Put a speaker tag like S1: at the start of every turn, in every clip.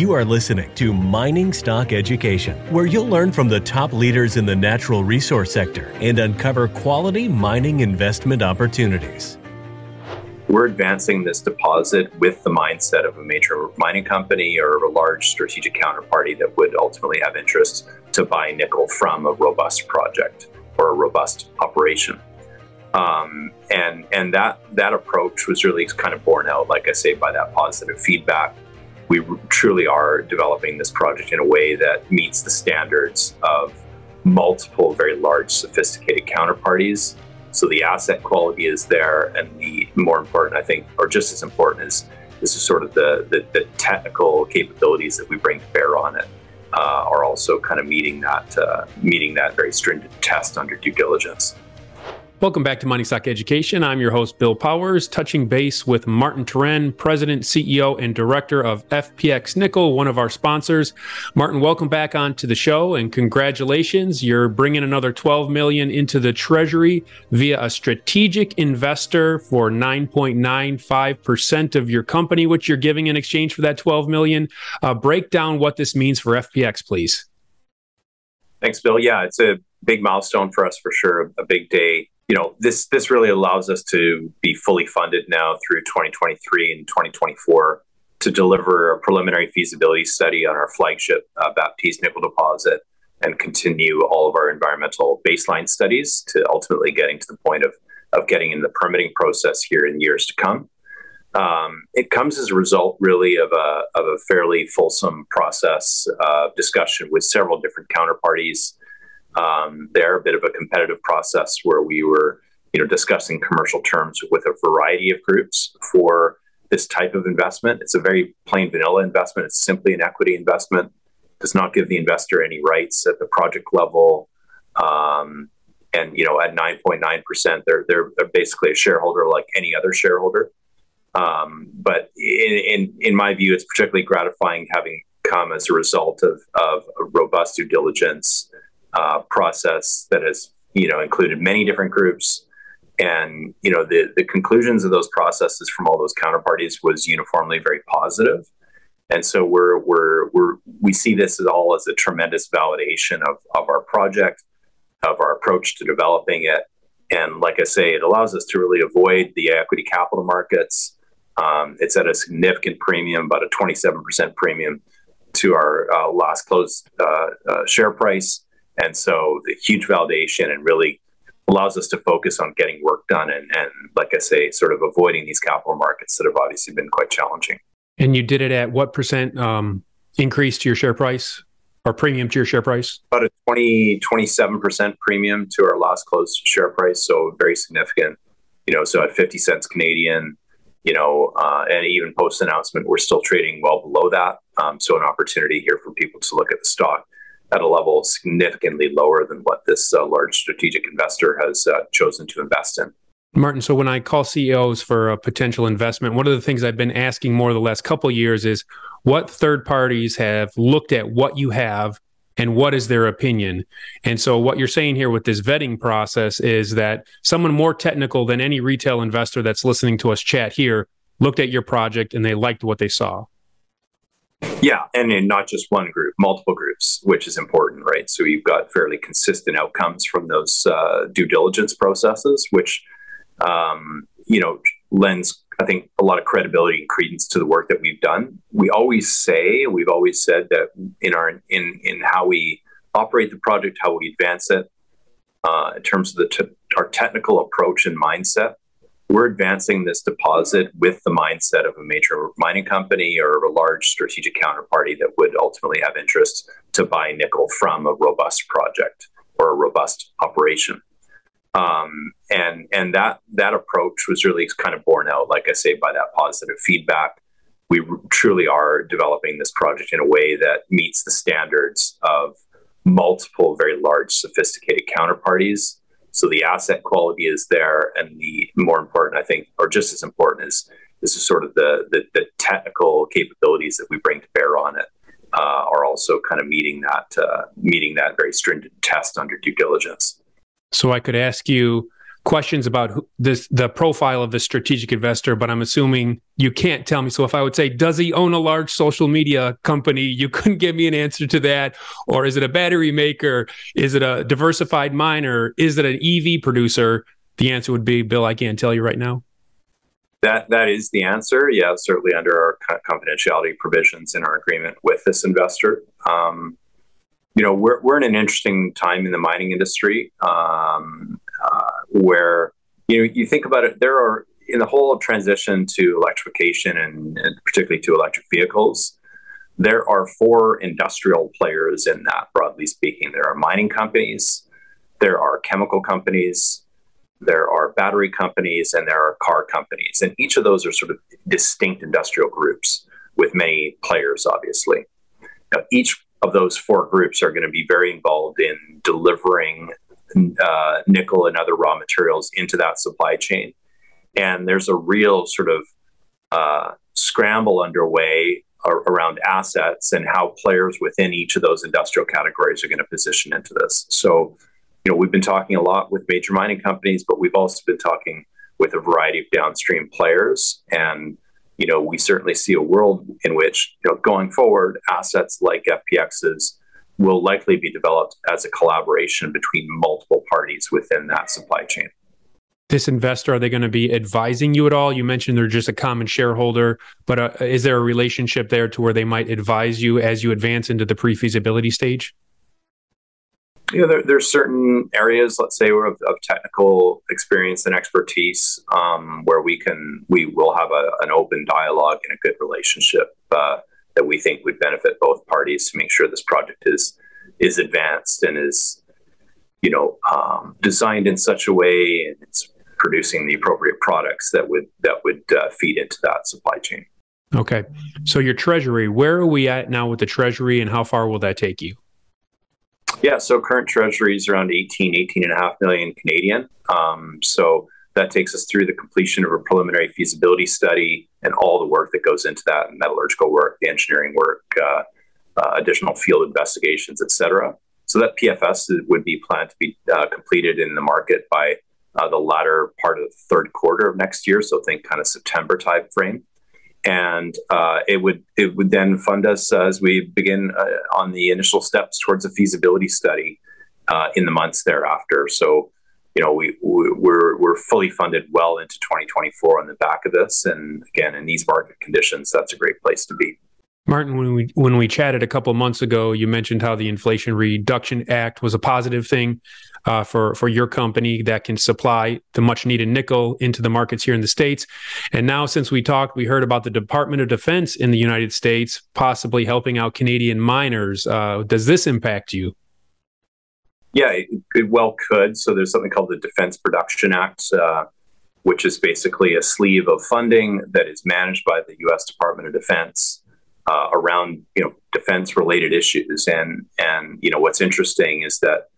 S1: You are listening to Mining Stock Education, where you'll learn from the top leaders in the natural resource sector and uncover quality mining investment opportunities.
S2: We're advancing this deposit with the mindset of a major mining company or a large strategic counterparty that would ultimately have interest to buy nickel from a robust project or a robust operation. Um, and and that that approach was really kind of borne out, like I say, by that positive feedback we truly are developing this project in a way that meets the standards of multiple very large sophisticated counterparties. So the asset quality is there and the more important i think or just as important is this is sort of the, the, the technical capabilities that we bring to bear on it uh, are also kind of meeting that uh, meeting that very stringent test under due diligence
S3: Welcome back to Mining Stock Education. I'm your host, Bill Powers, touching base with Martin Turenne, President, CEO, and Director of FPX Nickel, one of our sponsors. Martin, welcome back onto the show and congratulations. You're bringing another 12 million into the treasury via a strategic investor for 9.95% of your company, which you're giving in exchange for that 12 million. Uh, break down what this means for FPX, please.
S2: Thanks, Bill. Yeah, it's a big milestone for us for sure, a big day you know, this this really allows us to be fully funded now through 2023 and 2024 to deliver a preliminary feasibility study on our flagship uh, Baptiste nickel deposit and continue all of our environmental baseline studies to ultimately getting to the point of of getting in the permitting process here in years to come. Um, it comes as a result, really, of a of a fairly fulsome process uh, discussion with several different counterparties um, there, a bit of a competitive process where we were, you know, discussing commercial terms with a variety of groups for this type of investment. It's a very plain vanilla investment. It's simply an equity investment. Does not give the investor any rights at the project level. Um, and you know, at 9.9%, they're they're basically a shareholder like any other shareholder. Um, but in, in in my view, it's particularly gratifying having come as a result of of robust due diligence uh, process that has you know included many different groups. And you know the the conclusions of those processes from all those counterparties was uniformly very positive. And so we're we're we're we see this as all as a tremendous validation of of our project of our approach to developing it. And like i say it allows us to really avoid the equity capital markets. Um, it's at a significant premium about a 27% premium to our uh, last closed uh, uh, share price and so the huge validation and really allows us to focus on getting work done and, and like I say, sort of avoiding these capital markets that have obviously been quite challenging.
S3: And you did it at what percent um, increase to your share price or premium to your share price?
S2: About a 20, 27% premium to our last closed share price. So very significant, you know, so at 50 cents Canadian, you know, uh, and even post announcement, we're still trading well below that. Um, so an opportunity here for people to look at the stock at a level significantly lower than what this uh, large strategic investor has uh, chosen to invest in.
S3: Martin, so when I call CEOs for a potential investment, one of the things I've been asking more the last couple years is what third parties have looked at what you have and what is their opinion. And so what you're saying here with this vetting process is that someone more technical than any retail investor that's listening to us chat here looked at your project and they liked what they saw.
S2: Yeah, and in not just one group, multiple groups, which is important, right? So you've got fairly consistent outcomes from those uh, due diligence processes, which um, you know lends, I think, a lot of credibility and credence to the work that we've done. We always say, we've always said that in our in in how we operate the project, how we advance it, uh, in terms of the t- our technical approach and mindset, we're advancing this deposit with the mindset of a major mining company or a large strategic counterparty that would ultimately have interest to buy nickel from a robust project or a robust operation. Um, and and that that approach was really kind of borne out, like I say, by that positive feedback. We truly are developing this project in a way that meets the standards of multiple very large, sophisticated counterparties so the asset quality is there, and the more important, I think, or just as important, is this is sort of the, the, the technical capabilities that we bring to bear on it uh, are also kind of meeting that uh, meeting that very stringent test under due diligence.
S3: So I could ask you questions about who, this the profile of the strategic investor, but I'm assuming you can't tell me. So if I would say, does he own a large social media company? You couldn't give me an answer to that. Or is it a battery maker? Is it a diversified miner? Is it an EV producer? The answer would be, Bill, I can't tell you right now.
S2: That that is the answer. Yeah, certainly under our confidentiality provisions in our agreement with this investor. Um, you know, we're we're in an interesting time in the mining industry um, uh, where you know you think about it. There are in the whole transition to electrification and, and particularly to electric vehicles. There are four industrial players in that, broadly speaking. There are mining companies, there are chemical companies, there are battery companies, and there are car companies. And each of those are sort of distinct industrial groups with many players, obviously. Now, each of those four groups are going to be very involved in delivering uh, nickel and other raw materials into that supply chain. And there's a real sort of uh, scramble underway around assets and how players within each of those industrial categories are going to position into this. So, you know, we've been talking a lot with major mining companies, but we've also been talking with a variety of downstream players. And, you know, we certainly see a world in which, you know, going forward, assets like FPX's will likely be developed as a collaboration between multiple parties within that supply chain
S3: this investor? Are they going to be advising you at all? You mentioned they're just a common shareholder, but uh, is there a relationship there to where they might advise you as you advance into the pre feasibility stage?
S2: Yeah, there, there's certain areas, let's say, of, of technical experience and expertise um, where we can we will have a, an open dialogue and a good relationship uh, that we think would benefit both parties to make sure this project is is advanced and is you know um, designed in such a way and it's producing the appropriate products that would that would uh, feed into that supply chain.
S3: Okay. So your treasury, where are we at now with the treasury and how far will that take you?
S2: Yeah, so current treasury is around 18, 18 and a half million Canadian. Um, so that takes us through the completion of a preliminary feasibility study and all the work that goes into that metallurgical work, the engineering work, uh, uh, additional field investigations, et cetera. So that PFS would be planned to be uh, completed in the market by uh, the latter part of the third quarter of next year. So think kind of September type frame. And uh, it would it would then fund us as we begin uh, on the initial steps towards a feasibility study in the months thereafter. So, you know, we we're we're fully funded well into 2024 on the back of this. And again, in these market conditions, that's a great place to be.
S3: Martin, when we when we chatted a couple months ago, you mentioned how the Inflation Reduction Act was a positive thing uh, for for your company that can supply the much needed nickel into the markets here in the states. And now, since we talked, we heard about the Department of Defense in the United States possibly helping out Canadian miners. Uh, does this impact you?
S2: Yeah, it, it, well could. So there's something called the Defense Production Act. Uh, which is basically a sleeve of funding that is managed by the U.S. Department of Defense uh, around you know defense related issues and and you know what's interesting is that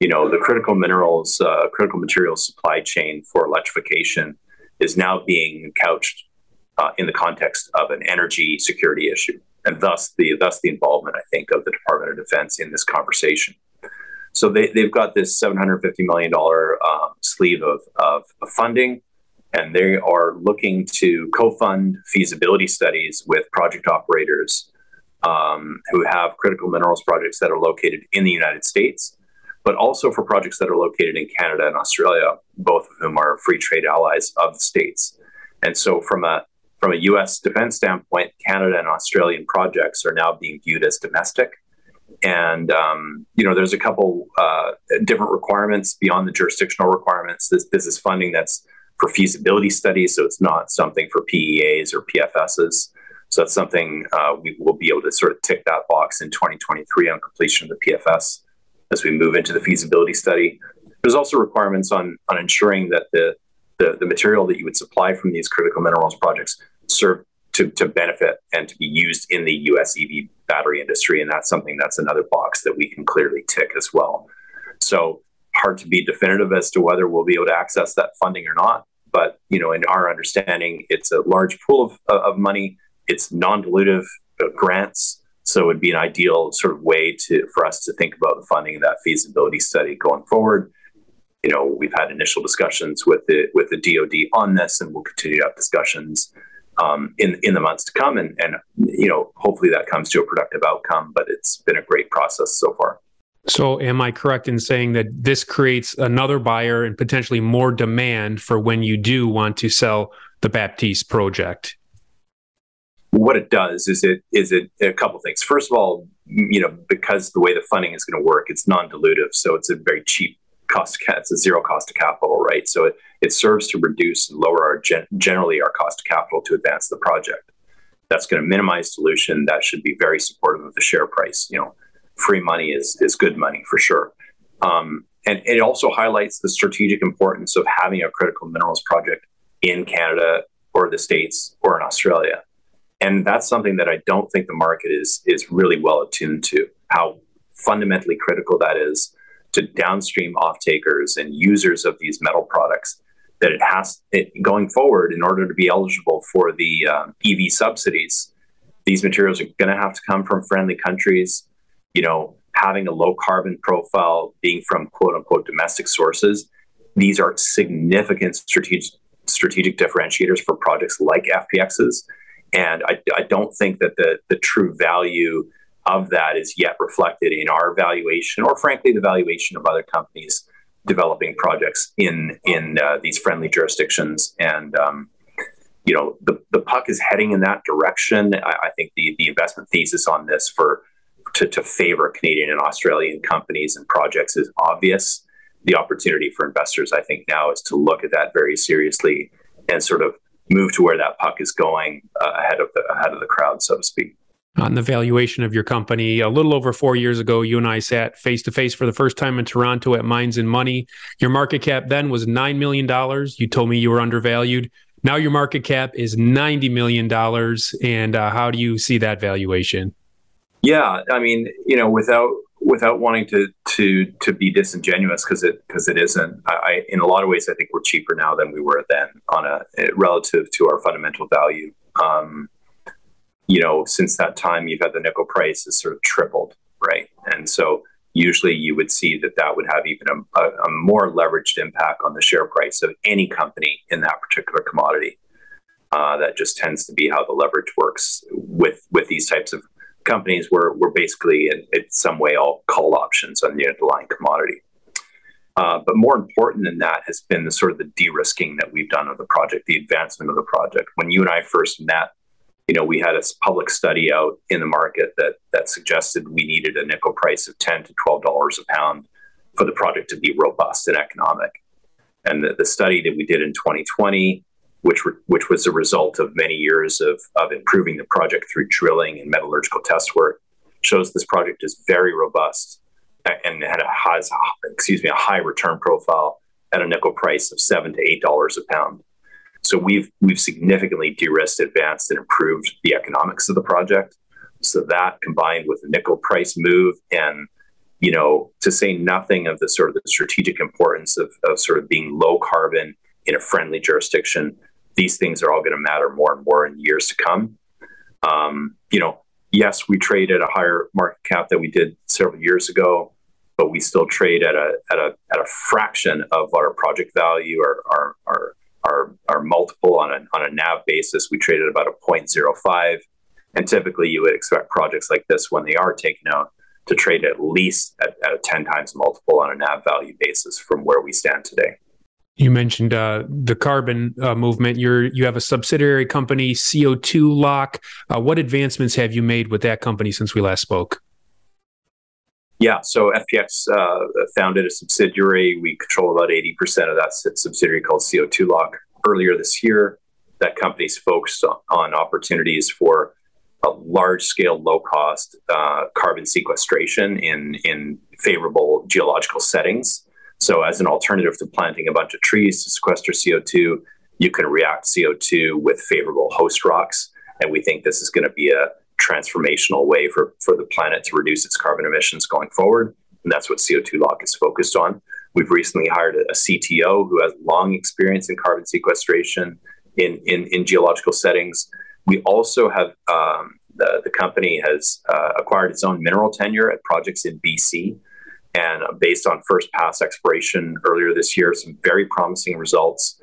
S2: you know the critical minerals uh, critical materials supply chain for electrification is now being couched uh, in the context of an energy security issue and thus the thus the involvement I think of the Department of Defense in this conversation. So they, they've got this $750 million um, sleeve of, of, funding and they are looking to co-fund feasibility studies with project operators um, who have critical minerals projects that are located in the United States, but also for projects that are located in Canada and Australia, both of whom are free trade allies of the states. And so, from a from a U.S. defense standpoint, Canada and Australian projects are now being viewed as domestic. And um, you know, there's a couple uh, different requirements beyond the jurisdictional requirements. This this is funding that's for feasibility studies, so it's not something for PEAs or PFSs. So that's something uh, we will be able to sort of tick that box in 2023 on completion of the PFS as we move into the feasibility study. There's also requirements on on ensuring that the the, the material that you would supply from these critical minerals projects serve to, to benefit and to be used in the US EV battery industry. And that's something that's another box that we can clearly tick as well. So hard to be definitive as to whether we'll be able to access that funding or not. But you know, in our understanding, it's a large pool of, of money. It's non-dilutive uh, grants, so it'd be an ideal sort of way to for us to think about the funding of that feasibility study going forward. you know, we've had initial discussions with the with the DoD on this, and we'll continue to have discussions um, in in the months to come, and and you know, hopefully that comes to a productive outcome. But it's been a great process so far.
S3: So, am I correct in saying that this creates another buyer and potentially more demand for when you do want to sell the Baptiste project?
S2: What it does is it is it a couple things. First of all, you know, because the way the funding is going to work, it's non-dilutive, so it's a very cheap cost. It's a zero cost of capital, right? So it, it serves to reduce and lower our gen- generally our cost of capital to advance the project. That's going to minimize dilution. That should be very supportive of the share price. You know, free money is is good money for sure. Um, and it also highlights the strategic importance of having a critical minerals project in Canada or the States or in Australia. And that's something that I don't think the market is is really well attuned to, how fundamentally critical that is to downstream off-takers and users of these metal products that it has it, going forward in order to be eligible for the um, EV subsidies these materials are going to have to come from friendly countries. You know having a low carbon profile being from quote unquote domestic sources these are significant strategic strategic differentiators for projects like FPXs and I, I don't think that the the true value of that is yet reflected in our valuation, or frankly, the valuation of other companies developing projects in in uh, these friendly jurisdictions. And um, you know, the the puck is heading in that direction. I, I think the the investment thesis on this for to, to favor Canadian and Australian companies and projects is obvious. The opportunity for investors, I think, now is to look at that very seriously and sort of move to where that puck is going uh, ahead of the ahead of the crowd, so to speak
S3: on the valuation of your company. A little over four years ago, you and I sat face to face for the first time in Toronto at Mines and Money. Your market cap then was $9 million. You told me you were undervalued. Now your market cap is $90 million. And uh, how do you see that valuation?
S2: Yeah, I mean, you know, without without wanting to to to be disingenuous because it because it isn't. I, I, in a lot of ways I think we're cheaper now than we were then on a relative to our fundamental value. Um, you know, since that time, you've had the nickel price has sort of tripled, right? And so usually you would see that that would have even a, a, a, more leveraged impact on the share price of any company in that particular commodity. Uh, that just tends to be how the leverage works with with these types of companies. Where we're basically in, in some way all call options on the underlying commodity. Uh, but more important than that has been the sort of the de-risking that we've done of the project, the advancement of the project. When you and I first met you know, we had a public study out in the market that that suggested we needed a nickel price of ten to twelve dollars a pound for the project to be robust and economic. And the, the study that we did in 2020, which were, which was a result of many years of of improving the project through drilling and metallurgical test work, shows this project is very robust and had a has excuse me a high return profile at a nickel price of seven to eight dollars a pound. So we've we've significantly de-risked, advanced, and improved the economics of the project. So that combined with the nickel price move and you know, to say nothing of the sort of the strategic importance of, of sort of being low carbon in a friendly jurisdiction, these things are all going to matter more and more in years to come. Um, you know, yes, we trade at a higher market cap than we did several years ago, but we still trade at a at a at a fraction of our project value or our, our our, our multiple on a, on a NAV basis, we traded about a 0.05. And typically, you would expect projects like this, when they are taken out, to trade at least at, at a 10 times multiple on a NAV value basis from where we stand today.
S3: You mentioned uh, the carbon uh, movement. You're you have a subsidiary company, CO2 Lock. Uh, what advancements have you made with that company since we last spoke?
S2: Yeah, so FPX uh, founded a subsidiary. We control about 80% of that subsidiary called CO2 Lock. Earlier this year, that company's focused on, on opportunities for a large scale, low cost uh, carbon sequestration in, in favorable geological settings. So, as an alternative to planting a bunch of trees to sequester CO2, you can react CO2 with favorable host rocks. And we think this is going to be a transformational way for, for the planet to reduce its carbon emissions going forward. And that's what CO2 Lock is focused on. We've recently hired a, a CTO who has long experience in carbon sequestration in, in, in geological settings. We also have um, the, the company has uh, acquired its own mineral tenure at projects in BC. And based on first pass exploration earlier this year, some very promising results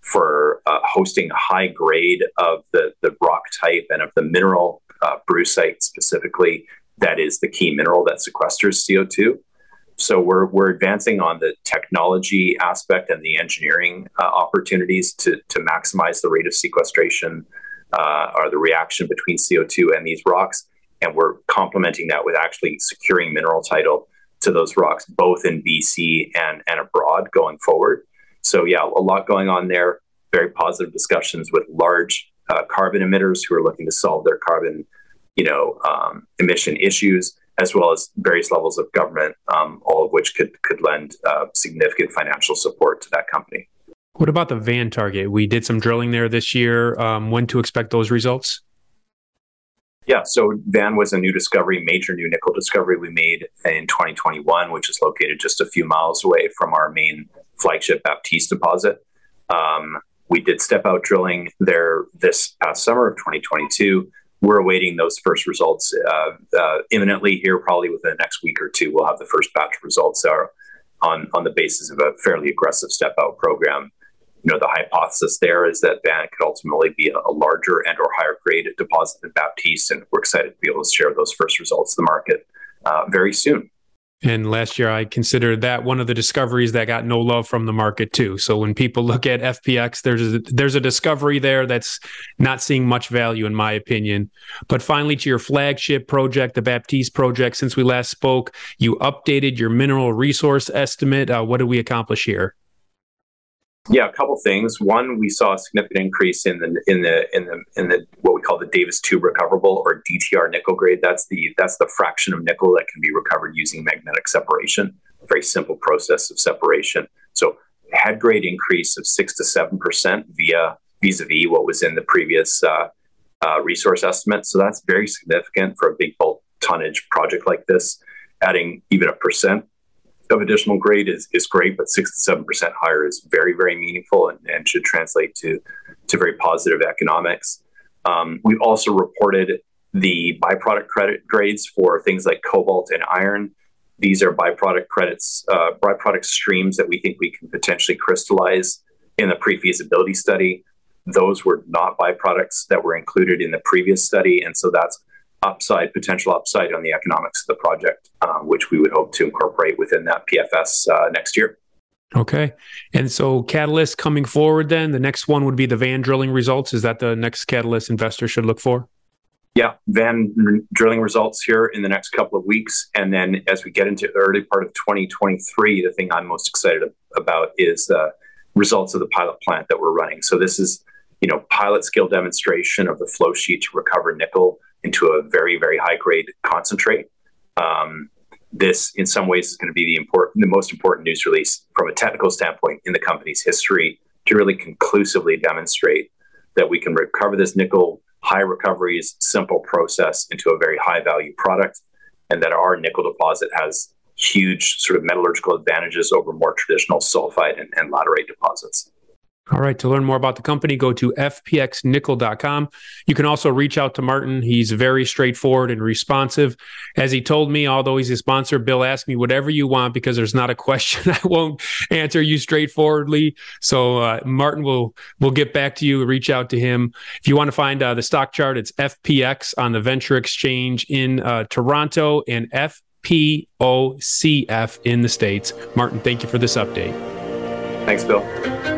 S2: for uh, hosting a high grade of the, the rock type and of the mineral, uh, brucite specifically, that is the key mineral that sequesters CO2. So we're, we're advancing on the technology aspect and the engineering uh, opportunities to, to maximize the rate of sequestration uh, or the reaction between CO2 and these rocks. And we're complementing that with actually securing mineral title to those rocks, both in BC and, and abroad going forward. So, yeah, a lot going on there. Very positive discussions with large uh, carbon emitters who are looking to solve their carbon, you know, um, emission issues, as well as various levels of government, um, all of which could could lend uh, significant financial support to that company.
S3: What about the Van target? We did some drilling there this year. Um, when to expect those results?
S2: Yeah, so Van was a new discovery, major new nickel discovery we made in 2021, which is located just a few miles away from our main flagship Baptiste deposit. Um, we did step out drilling there this past summer of 2022. We're awaiting those first results uh, uh, imminently here, probably within the next week or two. We'll have the first batch of results on, on the basis of a fairly aggressive step out program you know, the hypothesis there is that Van could ultimately be a, larger and or higher grade deposit than Baptiste, and we're excited to be able to share those first results to the market uh, very soon.
S3: And last year, I considered that one of the discoveries that got no love from the market too. So when people look at FPX, there's a, there's a discovery there that's not seeing much value, in my opinion. But finally, to your flagship project, the Baptiste project. Since we last spoke, you updated your mineral resource estimate. Uh, what did we accomplish here?
S2: Yeah, a couple things. One, we saw a significant increase in the in the in the in the what we call the Davis tube recoverable or DTR nickel grade. That's the that's the fraction of nickel that can be recovered using magnetic separation. A very simple process of separation. So head grade increase of six to seven percent via vis-a-vis what was in the previous uh, uh, resource estimate. So that's very significant for a big bulk tonnage project like this. Adding even a percent of additional grade is, is great, but six to seven percent higher is very, very meaningful and, and should translate to to very positive economics. Um, we've also reported the byproduct credit grades for things like cobalt and iron. These are byproduct credits, uh, byproduct streams that we think we can potentially crystallize in the pre-feasibility study. Those were not byproducts that were included in the previous study, and so that's upside, potential upside on the economics of the project, um, which we would hope to incorporate within that PFS uh, next year.
S3: Okay. And so catalyst coming forward then, the next one would be the Van drilling results. Is that the next catalyst investor should look for?
S2: Yeah, Van drilling results here in the next couple of weeks. And then as we get into the early part of 2023, the thing I'm most excited about is the results of the pilot plant that we're running. So this is, you know, pilot scale demonstration of the flow sheet to recover nickel into a very, very high grade concentrate. Um, this, in some ways, is going to be the important, the most important news release from a technical standpoint in the company's history to really conclusively demonstrate that we can recover this nickel high recoveries, simple process into a very high value product, and that our nickel deposit has huge sort of metallurgical advantages over more traditional sulfide and, and laterite deposits.
S3: All right. To learn more about the company, go to fpxnickel.com. You can also reach out to Martin. He's very straightforward and responsive. As he told me, although he's a sponsor, Bill, ask me whatever you want because there's not a question I won't answer you straightforwardly. So uh, Martin will will get back to you. Reach out to him. If you want to find uh, the stock chart, it's FPX on the Venture Exchange in uh, Toronto and FPOCF in the States. Martin, thank you for this update.
S2: Thanks, Bill.